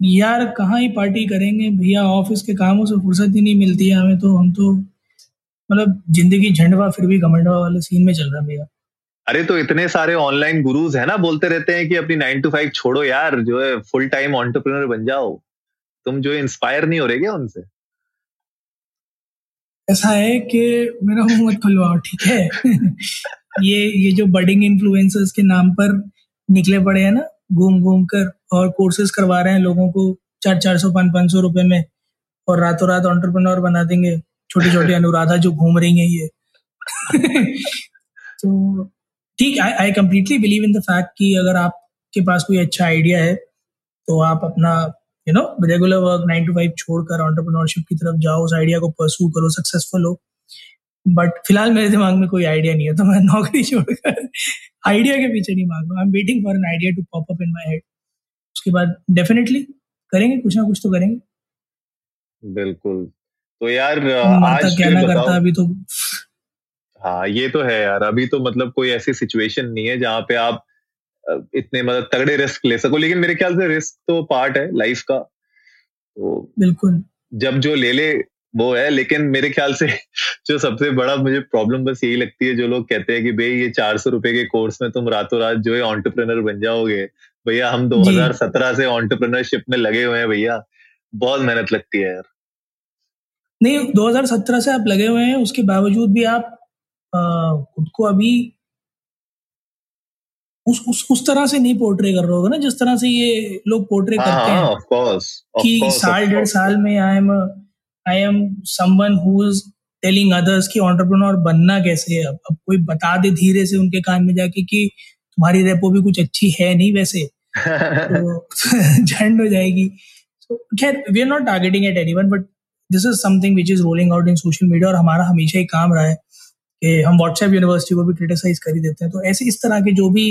यार कहाँ ही पार्टी करेंगे? भैया ऑफ़िस के कामों से फुर्सत ही नहीं मिलती है हमें तो हम तो मतलब ज़िंदगी झंडवा फिर भी घमंडवा वाले सीन में चल रहा है भैया। अरे तो इतने सारे ऑनलाइन गुरुज है ना बोलते रहते हैं कि अपनी नाइन टू फाइव छोड़ो यार जो है फुल टाइम ऑन्टरप्रिनर बन जाओ। तुम जो इंस्पायर नहीं हो रहे क्या उनसे? ऐसा है कि मेरा मुँह मत खुलवाओ ठीक है? ये ये जो बडिंग इन्फ्लुएंसर्स के नाम पर निकले पड़े हैं ना घूम घूम कर और कोर्सेज करवा रहे हैं लोगों को चार चार सौ पाँच पाँच सौ रुपए में। और रातों रात ऑन्टरप्रनोर बना देंगे छोटी छोटी अनुराधा जो घूम रही हैं ये। तो ठीक I I completely believe in the fact कि अगर आपके पास कोई अच्छा आइडिया है तो आप अपना you know regular work nine to five छोड़कर ऑन्टरप्रनोरशिप की तरफ़ जाओ उस आइडिया को परसू करो सक्सेसफुल हो। बट फ़िलहाल मेरे दिमाग में कोई आइडिया नहीं है तो मैं नौकरी छोड़कर आइडिया के पीछे नहीं मांग रहा I am waiting for an idea to pop up in my head उसके बाद डेफिनेटली करेंगे कुछ ना कुछ तो करेंगे। बिल्कुल। तो यार आज क्या ना करता अभी तो हाँ ये तो है यार। अभी तो मतलब कोई ऐसी सिचुएशन नहीं है जहाँ पे आप इतने मतलब तगड़े रिस्क ले सको। लेकिन मेरे ख्याल से रिस्क तो पार्ट है लाइफ का। तो बिल्कुल। जब जो ले ले वो है लेकिन मेरे ख्याल से जो सबसे बड़ा मुझे प्रॉब्लम बस यही लगती है जो लोग कहते हैं कि भाई ये चार सौ रुपए के कोर्स में तुम रातों रात जो है ऑन्टरप्रेनर बन जाओगे। भैया हम 2017 से ऑन्टरप्रेनरशिप में लगे हुए हैं भैया। बहुत मेहनत लगती है यार। नहीं 2017 से आप लगे हुए हैं उसके बावजूद भी आप खुद को अभी उस उस उस तरह से नहीं पोर्ट्रे कर रहे होगे ना जिस तरह से ये लोग पोर्ट्रे हाँ करते हाँ हैं ऑफ़ कोर्स कि साल डेढ़ साल में I am I am someone who is telling others कि एंटरप्रेन्योर बनना कैसे है? अब अब कोई बता दे धीरे से उनके कान में जाके कि तुम्हारी रेपो भी कुछ अच्छी है नहीं वैसे। तो झंड हो जाएगी। खैर we are not targeting at anyone but this is something which is rolling out in social media और हमारा हमेशा ही काम रहा है कि हम व्हाट्सएप यूनिवर्सिटी को भी क्रिटिसाइज कर ही देते हैं। तो ऐसे इस तरह के जो भी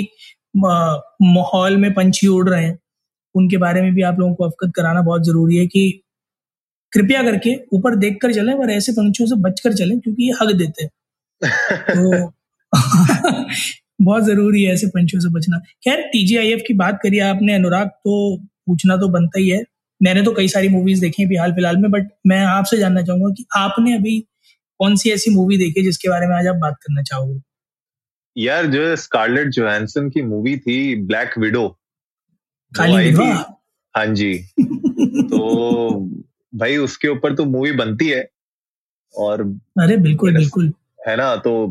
माहौल में पंछी उड़ रहे हैं, उनके बारे में भी आप लोगों को अवगत कराना बहुत ज़रूरी है कि कृपया करके ऊपर देख कर चले और ऐसे पंछियों से बचकर चले क्योंकि ये हक देते हैं। तो बहुत ज़रूरी है ऐसे पंछियों से बचना। खैर टीजीआईएफ की बात करिए आपने अनुराग तो पूछना तो बनता ही है। मैंने तो कई सारी मूवीज़ देखी हैं अभी हाल फ़िलहाल में बट मैं आपसे जानना चाहूँगा कि आपने अभी कौन सी ऐसी मूवी देखी है जिसके बारे में आज आप बात करना चाहोगे? यार जो स्कारलेट जोहानसन की मूवी थी ब्लैक विडो काली हाँ जी। तो भाई उसके ऊपर तो मूवी बनती है। और अरे बिल्कुल बिल्कुल। है ना? तो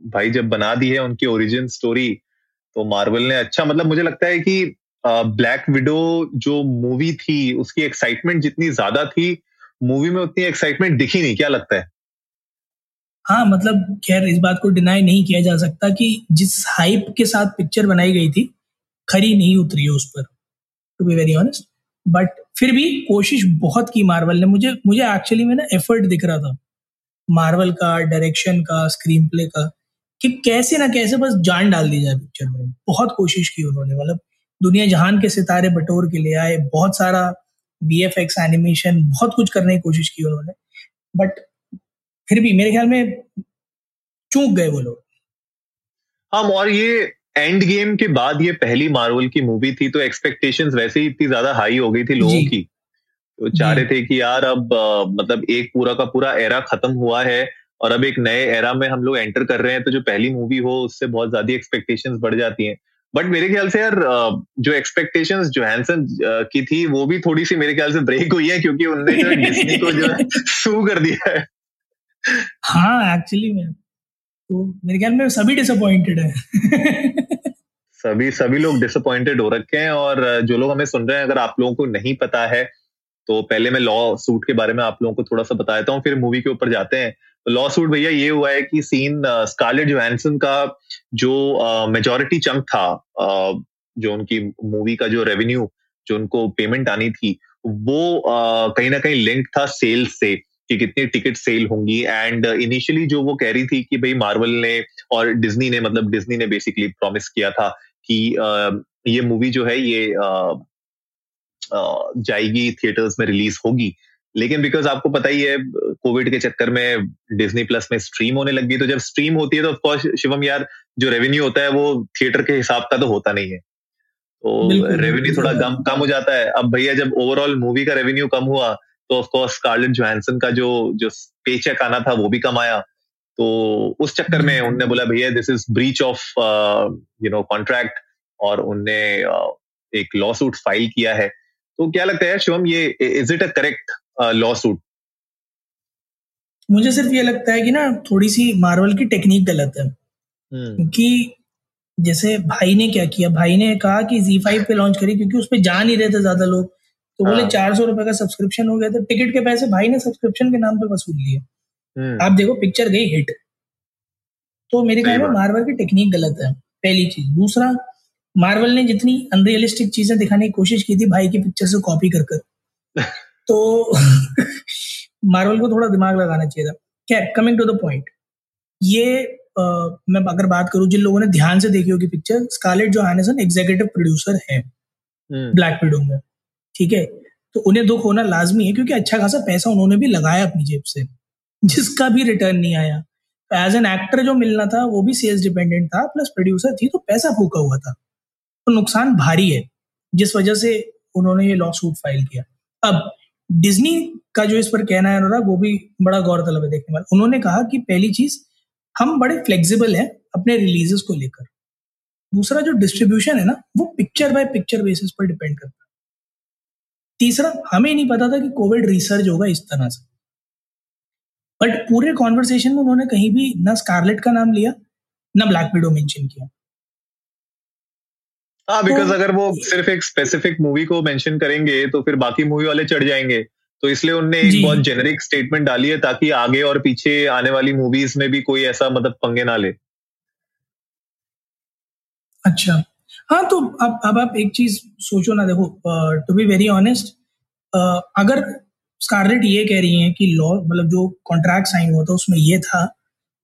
भाई जब बना दी है उनकी ओरिजिन स्टोरी तो मार्वल ने अच्छा मतलब मुझे लगता है कि ब्लैक विडो जो मूवी थी उसकी एक्साइटमेंट जितनी ज़्यादा थी मूवी में उतनी एक्साइटमेंट दिखी नहीं क्या लगता है? हाँ मतलब खैर इस बात को डिनाई नहीं किया जा सकता कि जिस हाइप के साथ पिक्चर बनाई गई थी खरी नहीं उतरी है उस पर to be very honest but फिर भी कोशिश बहुत की मार्वल ने। मुझे मुझे एक्चुअली में ना एफर्ट दिख रहा था। मार्वल का डायरेक्शन का स्क्रीन प्ले का, कि कैसे ना कैसे बस जान डाल दी जाए पिक्चर में। बहुत कोशिश की उन्होंने। मतलब दुनिया जहान के सितारे बटोर के ले आए, बहुत सारा वी एफ़ एक्स एनिमेशन बहुत कुछ करने की कोशिश की उन्होंने। बट फिर भी मेरे ख्याल में चूक गए वो लोग। हाँ और ये एंड गेम के बाद ये पहली मार्वल की मूवी थी तो एक्सपेक्टेशंस वैसे ही इतनी ज़्यादा हाई हो गई थी लोगों की। तो चाह रहे थे कि यार अब अ, मतलब एक पूरा का पूरा एरा खत्म हुआ है और अब एक नए एरा में हम लोग एंटर कर रहे हैं तो जो पहली मूवी हो उससे बहुत ज़्यादा एक्सपेक्टेशंस बढ़ जाती हैं। बट मेरे ख्याल से यार जो एक्सपेक्टेशंस जोहानसन की थी वो भी थोड़ी सी मेरे ख्याल से ब्रेक हुई है क्योंकि उनने जो डिज्नी को जो है सू कर दिया है। हाँ एक्चुअली में। तो मेरे ख्याल में सभी डिसअपॉइंटेड है। सभी सभी लोग डिसअपॉइंटेड हो रखे हैं और जो लोग हमें सुन रहे हैं, अगर आप लोगों को नहीं पता है तो पहले मैं लॉ सूट के बारे में आप लोगों को थोड़ा सा बता देता हूँ फिर मूवी के ऊपर जाते हैं। तो लॉ सूट भैया, ये हुआ है कि सीन स्कारलेट जोहानसन का जो मेजोरिटी चंक था जो उनकी मूवी का जो रेवेन्यू जो उनको पेमेंट आनी थी, वो कहीं ना कहीं लिंक था सेल्स से। कि कितनी टिकट सेल होंगी। एंड इनिशियली जो वो कह रही थी कि भाई मार्वल ने और डिज्नी ने मतलब डिज्नी ने बेसिकली प्रॉमिस किया था कि ये मूवी जो है ये जाएगी थिएटर्स में रिलीज़ होगी। लेकिन बिकॉज़ आपको पता ही है कोविड के चक्कर में डिज्नी प्लस में स्ट्रीम होने लग गई। तो जब स्ट्रीम होती है तो ऑफकोर्स शिवम यार जो रेवेन्यू होता है वो थिएटर के हिसाब का तो होता नहीं है। तो रेवेन्यू थोड़ा कम कम हो जाता है। अब भैया जब ओवरऑल मूवी का रेवेन्यू कम हुआ तो ऑफकोर्स कार्लेट जोहानसन का जो जो पे चेक आना था वो भी कम आया तो उस चक्कर में उनने बोला भैया this is breach of you know contract और उनने uh, एक लॉ सूट फ़ाइल किया है। तो क्या लगता है शिवम ये is it a correct lawsuit मुझे सिर्फ़ ये लगता है कि ना थोड़ी सी मार्वल की टेक्निक गलत है। हम्म। क्योंकि जैसे भाई ने क्या किया? भाई ने कहा कि जी फाइव पे लॉन्च करी क्योंकि उस पर जा नहीं रहे थे ज़्यादा लोग। तो बोले हाँ। चार सौ रुपए का सब्सक्रिप्शन हो गया तो टिकट के पैसे भाई ने सब्सक्रिप्शन के नाम पे वसूल लिए। हम्म। आप देखो पिक्चर गई हिट तो मेरे ख्याल में मार्वल की टेक्निक गलत है पहली चीज़। दूसरा मार्वल ने जितनी अनरियलिस्टिक चीज़ें दिखाने की कोशिश की थी भाई की पिक्चर से कॉपी कर कर। तो मार्वल को थोड़ा दिमाग लगाना चाहिए था। क्या कमिंग टू द पॉइंट ये आ, मैं अगर बात करूँ जिन लोगों ने ध्यान से देखी होगी पिक्चर स्कारलेट जो एग्जीक्यूटिव प्रोड्यूसर है ब्लैक हम्म। विडो में। ठीक है? तो उन्हें दुख होना लाजमी है, क्योंकि अच्छा खासा पैसा उन्होंने भी लगाया अपनी जेब से, जिसका भी रिटर्न नहीं आया। तो एज एन एक्टर जो मिलना था, वो भी सेल्स डिपेंडेंट था प्लस प्रोड्यूसर थी तो पैसा फूका हुआ था। तो नुकसान भारी है, जिस वजह से उन्होंने ये लॉ सूट फ़ाइल किया। अब डिज्नी का जो इस पर कहना है अनुराग, वो भी बड़ा गौरतलब है देखने वाला। उन्होंने कहा कि पहली चीज़, हम बड़े फ्लेक्सिबल हैं अपने रिलीजेस को लेकर। दूसरा जो डिस्ट्रीब्यूशन है ना, वो पिक्चर बाय पिक्चर बेसिस पर डिपेंड करता है। तीसरा हमें नहीं पता था कि कोविड रिसर्च होगा इस तरह से। बट पूरे कॉन्वर्सेशन में उन्होंने कहीं भी ना स्कारलेट का नाम लिया ना ब्लैक विडो मेंशन किया। हाँ बिकॉज़ तो, अगर वो सिर्फ़ एक स्पेसिफिक मूवी को मेंशन करेंगे तो फिर बाकी मूवी वाले चढ़ जाएँगे। तो इसलिए उनने एक बहुत जेनरिक स्टेटमेंट डाली है ताकि आगे और पीछे आने वाली मूवीज़ में भी कोई ऐसा मतलब पंगे ना ले। अच्छा। हाँ तो अब अब आप एक चीज़ सोचो ना, देखो टू बी वेरी ऑनेस्ट अगर स्कारलेट ये कह रही हैं कि लॉ मतलब जो कॉन्ट्रैक्ट साइन हुआ था, उसमें ये था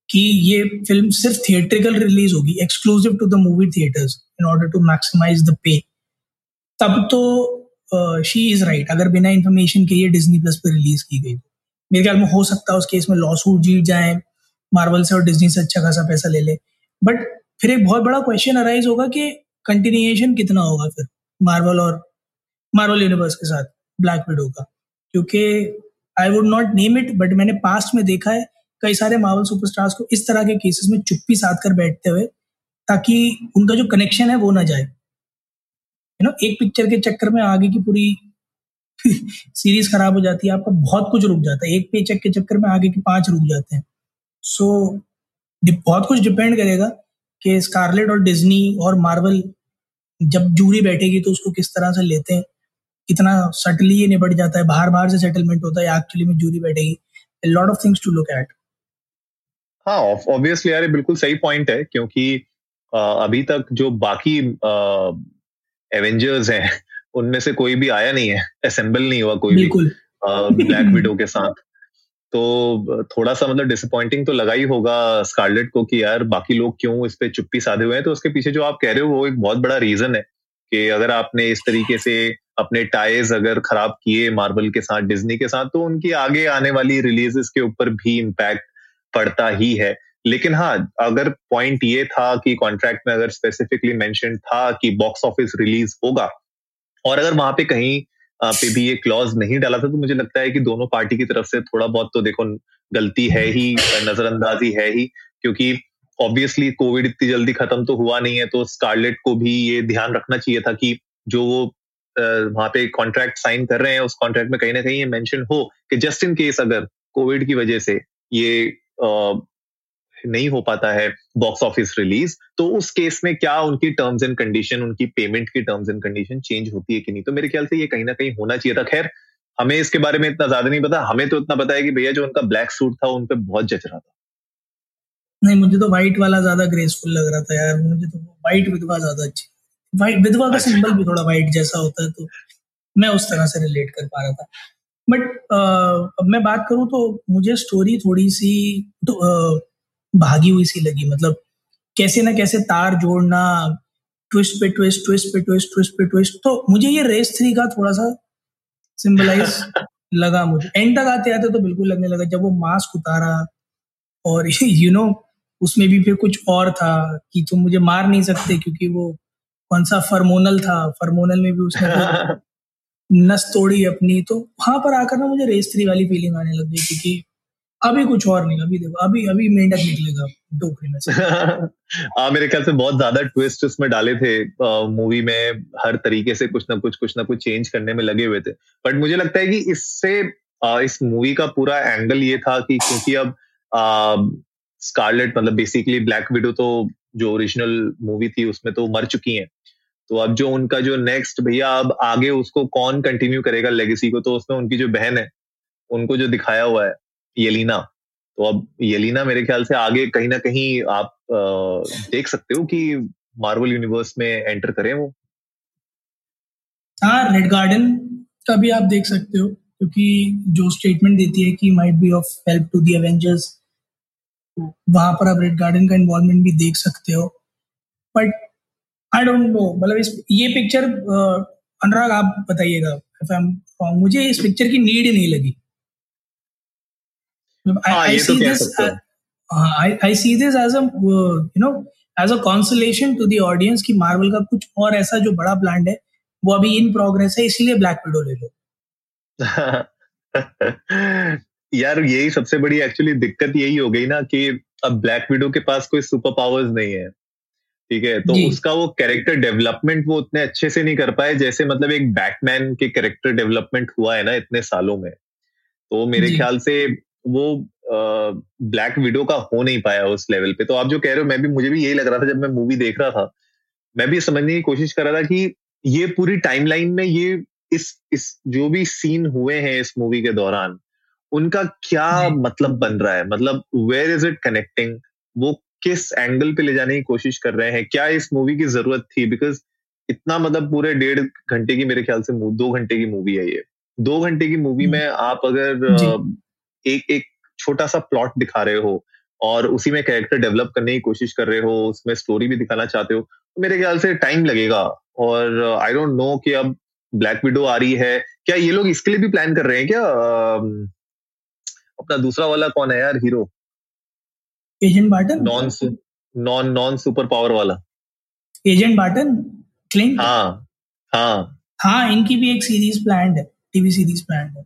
कि ये फ़िल्म सिर्फ़ थिएट्रिकल रिलीज़ होगी exclusive to the movie theatres in order to maximise the pay तब तो शी इज़ राइट अगर बिना इंफॉर्मेशन के ये डिज्नी प्लस पे रिलीज़ की गई मेरे ख्याल में हो सकता है उस केस में लॉ सूट जीत जाए मार्वल से और डिज्नी से अच्छा खासा पैसा ले ले। बट फिर एक बहुत बड़ा क्वेश्चन अराइज होगा कि कंटिन्यूएशन कितना होगा फिर? मार्वल और मार्वल यूनिवर्स के साथ ब्लैक विडो का। क्योंकि I would not name it but मैंने पास्ट में देखा है कई सारे मार्वल सुपरस्टार्स को इस तरह के केसेस में चुप्पी साध कर बैठते हुए ताकि उनका जो कनेक्शन है वो ना जाए। यू नो एक पिक्चर के चक्कर में आगे की पूरी सीरीज़ खराब हो जाती है आपका बहुत कुछ रुक जाता है। एक पे के चक्कर में आगे के पाँच रुक जाते हैं। सो so, बहुत कुछ डिपेंड करेगा कि स्कारलेट और डिज्नी और मार्वल जब जूरी बैठेगी तो उसको किस तरह से लेते हैं? कितना सटली ये निपट जाता है? बाहर बाहर से सेटलमेंट होता है एक्चुअली में जूरी बैठेगी? Lot of things to look at हाँ ऑब्वियसली यार बिल्कुल सही पॉइंट है क्योंकि अभी तक जो बाकी एवेंजर्स हैं उनमें से कोई भी आया नहीं है असेंबल नहीं हुआ कोई भी ब्लैक विडो के साथ। तो थोड़ा सा मतलब डिसअपॉइंटिंग तो लगा ही होगा स्कारलेट को कि यार बाकी लोग क्यों इस पे चुप्पी साधे हुए हैं? तो उसके पीछे जो आप कह रहे हो, वो एक बहुत बड़ा रीजन है कि अगर आपने इस तरीके से अपने टाइज अगर खराब किए मार्बल के साथ डिज्नी के साथ तो उनकी आगे आने वाली रिलीजेस के ऊपर भी इम्पैक्ट पड़ता ही है। लेकिन हाँ अगर पॉइंट ये था कि कॉन्ट्रैक्ट में अगर स्पेसिफिकली मेंशन था कि बॉक्स ऑफ़िस रिलीज़ होगा, और अगर वहाँ पे कहीं पे भी ये क्लॉज नहीं डाला था तो मुझे लगता है कि दोनों पार्टी की तरफ़ से थोड़ा बहुत तो देखो, गलती है ही, नजरअंदाजी है ही, क्योंकि ऑब्वियसली कोविड इतनी जल्दी खत्म तो हुआ नहीं है तो स्कारलेट को भी ये ध्यान रखना चाहिए था कि जो वो वहाँ पे कॉन्ट्रैक्ट साइन कर रहे हैं, उस कॉन्ट्रैक्ट में कहीं ना कहीं ये मेंशन हो कि जस्ट इन केस अगर कोविड की वजह से ये नहीं हो पाता है बॉक्स ऑफ़िस रिलीज़ तो उस केस में क्या उनकी टर्म्स एंड कंडीशन उनकी पेमेंट की टर्म्स एंड कंडीशन चेंज होती है कि नहीं? तो मेरे ख्याल से ये कहीं ना कहीं होना चाहिए था। खैर हमें इसके बारे में इतना ज़्यादा नहीं पता। हमें तो इतना पता है कि भैया जो उनका ब्लैक सूट था उन पर बहुत जच रहा था। नहीं मुझे तो व्हाइट वाला ज़्यादा ग्रेसफुल लग रहा था यार। मुझे तो व्हाइट विधवा ज़्यादा अच्छी वाइट विधवा का सिंबल अच्छा। भी थोड़ा व्हाइट जैसा होता है तो मैं उस तरह से रिलेट कर पा रहा था। बट अब मैं बात करूँ तो मुझे स्टोरी थोड़ी सी तो, भागी हुई सी लगी। मतलब कैसे ना कैसे तार जोड़ना ट्विस्ट पे ट्विस्ट ट्विस्ट पे ट्विस्ट ट्विस्ट पे ट्विस्ट तो मुझे ये रेस थ्री का थोड़ा सा सिंबलाइज लगा मुझे। एंड तक आते आते तो बिल्कुल लगने लगा जब वो मास्क उतारा और यू नो उसमें भी फिर कुछ और था कि तुम मुझे मार नहीं सकते क्योंकि वो कौन सा फर्मोनल था। फर्मोनल में भी उसने नस तोड़ी अपनी। तो वहाँ पर आकर ना मुझे रेस थ्री वाली फीलिंग आने लग गई क्योंकि अभी कुछ और नहीं, अभी देखो, अभी अभी मेंढक निकलेगा टोकरी में हाँ मेरे ख्याल से बहुत ज़्यादा ट्विस्ट उसमें डाले थे मूवी में हर तरीके से कुछ ना कुछ कुछ ना कुछ चेंज करने में लगे हुए थे। बट मुझे लगता है कि इससे इस मूवी का पूरा एंगल ये था कि क्योंकि अब स्कारलेट मतलब बेसिकली ब्लैक विडो तो जो ओरिजिनल मूवी थी उसमें तो मर चुकी हैं। तो अब जो उनका जो नेक्स्ट भैया अब आगे उसको कौन कंटिन्यू करेगा लेगेसी को तो उसमें उनकी जो बहन है, उनको जो दिखाया हुआ है येलिना। तो अब येलिना मेरे ख्याल से आगे कहीं ना कहीं आप आ, देख सकते हो कि मार्वल यूनिवर्स में एंटर करें वो। हाँ रेड गार्डन का भी आप देख सकते हो क्योंकि जो स्टेटमेंट देती है कि might be of help to the Avengers वहाँ पर आप रेड गार्डन का इन्वॉल्वमेंट भी देख सकते हो। बट आई डोंट नो मतलब इस ये पिक्चर अनुराग आप बताइएगा मुझे इस पिक्चर की नीड ही नहीं लगी। I see this I see this as a you know as a consolation to the audience कि मार्वल का कुछ और ऐसा जो बड़ा प्लान है वो अभी इन प्रोग्रेस है इसीलिए ब्लैक विडो ले लो। यार यही सबसे बड़ी एक्चुअली दिक्कत यही हो गई ना कि अब ब्लैक विडो के पास कोई सुपर पावर्स नहीं है। ठीक है तो उसका वो कैरेक्टर डेवलपमेंट वो उतने अच्छे से नहीं कर पाए जैसे मतलब एक बैटमैन के कैरेक्टर डेवलपमेंट हुआ है ना इतने सालों में। तो मेरे ख्याल से वो ब्लैक विडो का हो नहीं पाया उस लेवल पे। तो आप जो कह रहे हो मैं भी मुझे भी यही लग रहा था जब मैं मूवी देख रहा था। मैं भी समझने की कोशिश कर रहा था कि ये पूरी टाइमलाइन में ये इस इस जो भी सीन हुए हैं इस मूवी के दौरान उनका क्या मतलब बन रहा है? मतलब वेयर इज़ इट कनेक्टिंग वो किस एंगल पे ले जाने की कोशिश कर रहे हैं? क्या इस मूवी की ज़रूरत थी? बिकॉज़ इतना मतलब पूरे डेढ़ घंटे की मेरे ख्याल से दो घंटे की मूवी है ये। दो घंटे की मूवी। में आप अगर एक एक छोटा सा प्लॉट दिखा रहे हो और उसी में कैरेक्टर डेवलप करने की कोशिश कर रहे हो उसमें स्टोरी भी दिखाना चाहते हो तो मेरे ख्याल से टाइम लगेगा और आई डोंट नो कि अब ब्लैक विडो आ रही है। क्या ये लोग इसके लिए भी प्लान कर रहे हैं क्या? अपना दूसरा वाला कौन है यार? Hero agent Barton non non non super power वाला। एजेंट बार्टन क्लिंट हाँ हाँ। हाँ इनकी भी एक सीरीज़ प्लान है टीवी सीरीज़ प्लान है।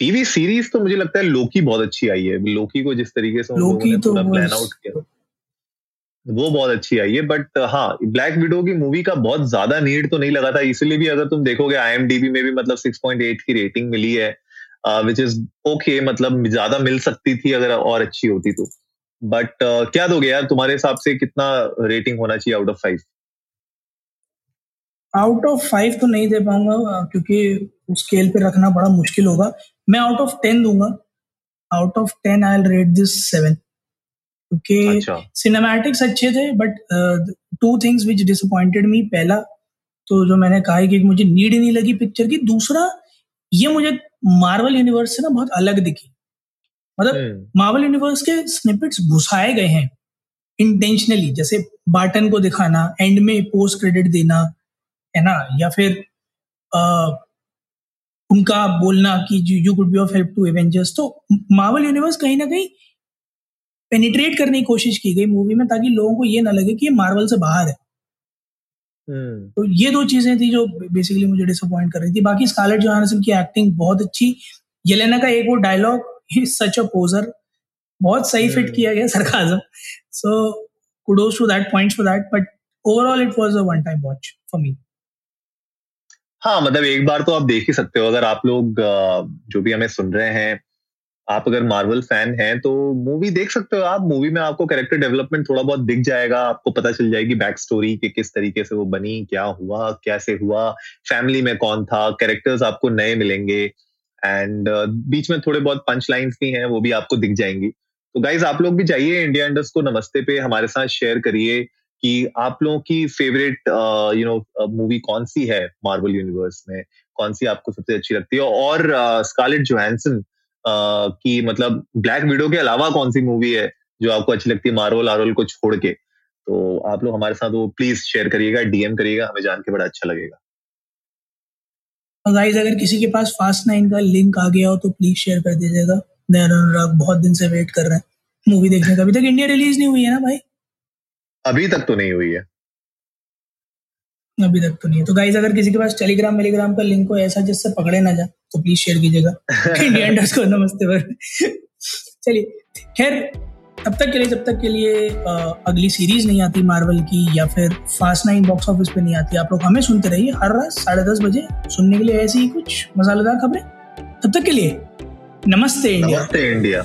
टीवी सीरीज़ तो मुझे लगता है लोकी बहुत अच्छी आई है। लोकी को जिस तरीके से लोकी तो प्लान आउट किया वो बहुत अच्छी आई है। बट हाँ ब्लैक विडो की मूवी का बहुत ज़्यादा नीड तो नहीं लगा था। इसलिए भी अगर तुम देखोगे आईएमडीबी में भी मतलब 6.8 की रेटिंग मिली है विच इज़ ओके मतलब ज़्यादा मिल सकती थी अगर और अच्छी होती तो। बट uh, क्या दोगे यार? तुम्हारे हिसाब से कितना रेटिंग होना चाहिए out of five out of five तो नहीं दे पाऊँगा क्योंकि स्केल पे रखना बड़ा मुश्किल होगा। मैं आउट ऑफ़ टेन दूँगा. Out of ten I rate this seven क्योंकि सिनेमैटिक्स अच्छा। थे but two things which disappointed me पहला तो जो मैंने कहा कि मुझे नीड नहीं लगी पिक्चर की. दूसरा ये मुझे मार्वल यूनिवर्स से ना बहुत अलग दिखी. मतलब मार्वल हम्म। यूनिवर्स के स्निपेट्स घुसाए गए हैं इंटेंशनली जैसे बाटन को दिखाना एंड में पोस्ट क्रेडिट देना है ना? या फिर आ, उनका बोलना कि you could be of help to Avengers तो मार्वल यूनिवर्स कहीं ना कहीं पेनिट्रेट करने की कोशिश की गई मूवी में ताकि लोगों को ये ना लगे कि ये मार्वल से बाहर है। हम्म। तो ये दो चीज़ें थी जो बेसिकली मुझे डिसअपॉइंट कर रही थी। बाकी स्कारलेट जोहानसन की एक्टिंग बहुत अच्छी। येलेना का एक वो डायलॉग ही सच अ पोजर बहुत सही फिट हम्म। किया गया sarcasm so kudos to that points for that but overall it was a one time watch for me हाँ मतलब एक बार तो आप देख ही सकते हो अगर आप लोग जो भी हमें सुन रहे हैं आप अगर मार्वल फ़ैन हैं तो मूवी देख सकते हो आप। मूवी में आपको कैरेक्टर डेवलपमेंट थोड़ा बहुत दिख जाएगा आपको पता चल जाएगी बैक स्टोरी कि किस तरीके से वो बनी क्या हुआ कैसे हुआ फैमिली में कौन था कैरेक्टर्स आपको नए मिलेंगे एंड uh, बीच में थोड़े बहुत पंच लाइन्स भी हैं वो भी आपको दिख जाएँगी। तो गाइज़ आप लोग भी जाइए इंडिया इंडस्ट को नमस्ते पे हमारे साथ शेयर करिए। कि आप लोगों की फेवरेट यू नो मूवी कौन सी है मार्वल यूनिवर्स में? कौन सी आपको सबसे अच्छी लगती है? और स्कारलेट जोहानसन की मतलब ब्लैक विडो के अलावा कौन सी मूवी है जो आपको अच्छी लगती है मार्वल आरोल को छोड़ के? तो आप लोग हमारे साथ वो प्लीज़ शेयर करिएगा डीएम करिएगा, हमें जान के बड़ा अच्छा लगेगा। गाइस अगर किसी के पास फास्ट नाइन का लिंक आ गया हो तो प्लीज़ शेयर कर दीजिएगा। बहुत दिन से वेट कर रहे हैं। मूवी देखने का। अभी तक इंडिया रिलीज़ नहीं हुई है ना भाई? अभी तक तो नहीं हुई है। अभी तक तो नहीं तो गाइज़ अगर किसी के पास टेलीग्राम मेलीग्राम का लिंक हो ऐसा जिससे पकड़े ना जाए तो प्लीज़ शेयर कीजिएगा। इंडियन को नमस्ते पर। चलिए खैर तब तक के लिए जब तक के लिए आ, अगली सीरीज़ नहीं आती मार्वल की या फिर फास्ट नाइन बॉक्स ऑफ़िस पे नहीं आती आप लोग हमें सुनते रहिए हर रात साढ़े दस बजे सुनने के लिए ऐसी ही कुछ मसालेदार खबरें। तब तक के लिए नमस्ते इंडिया नमस्ते इंडिया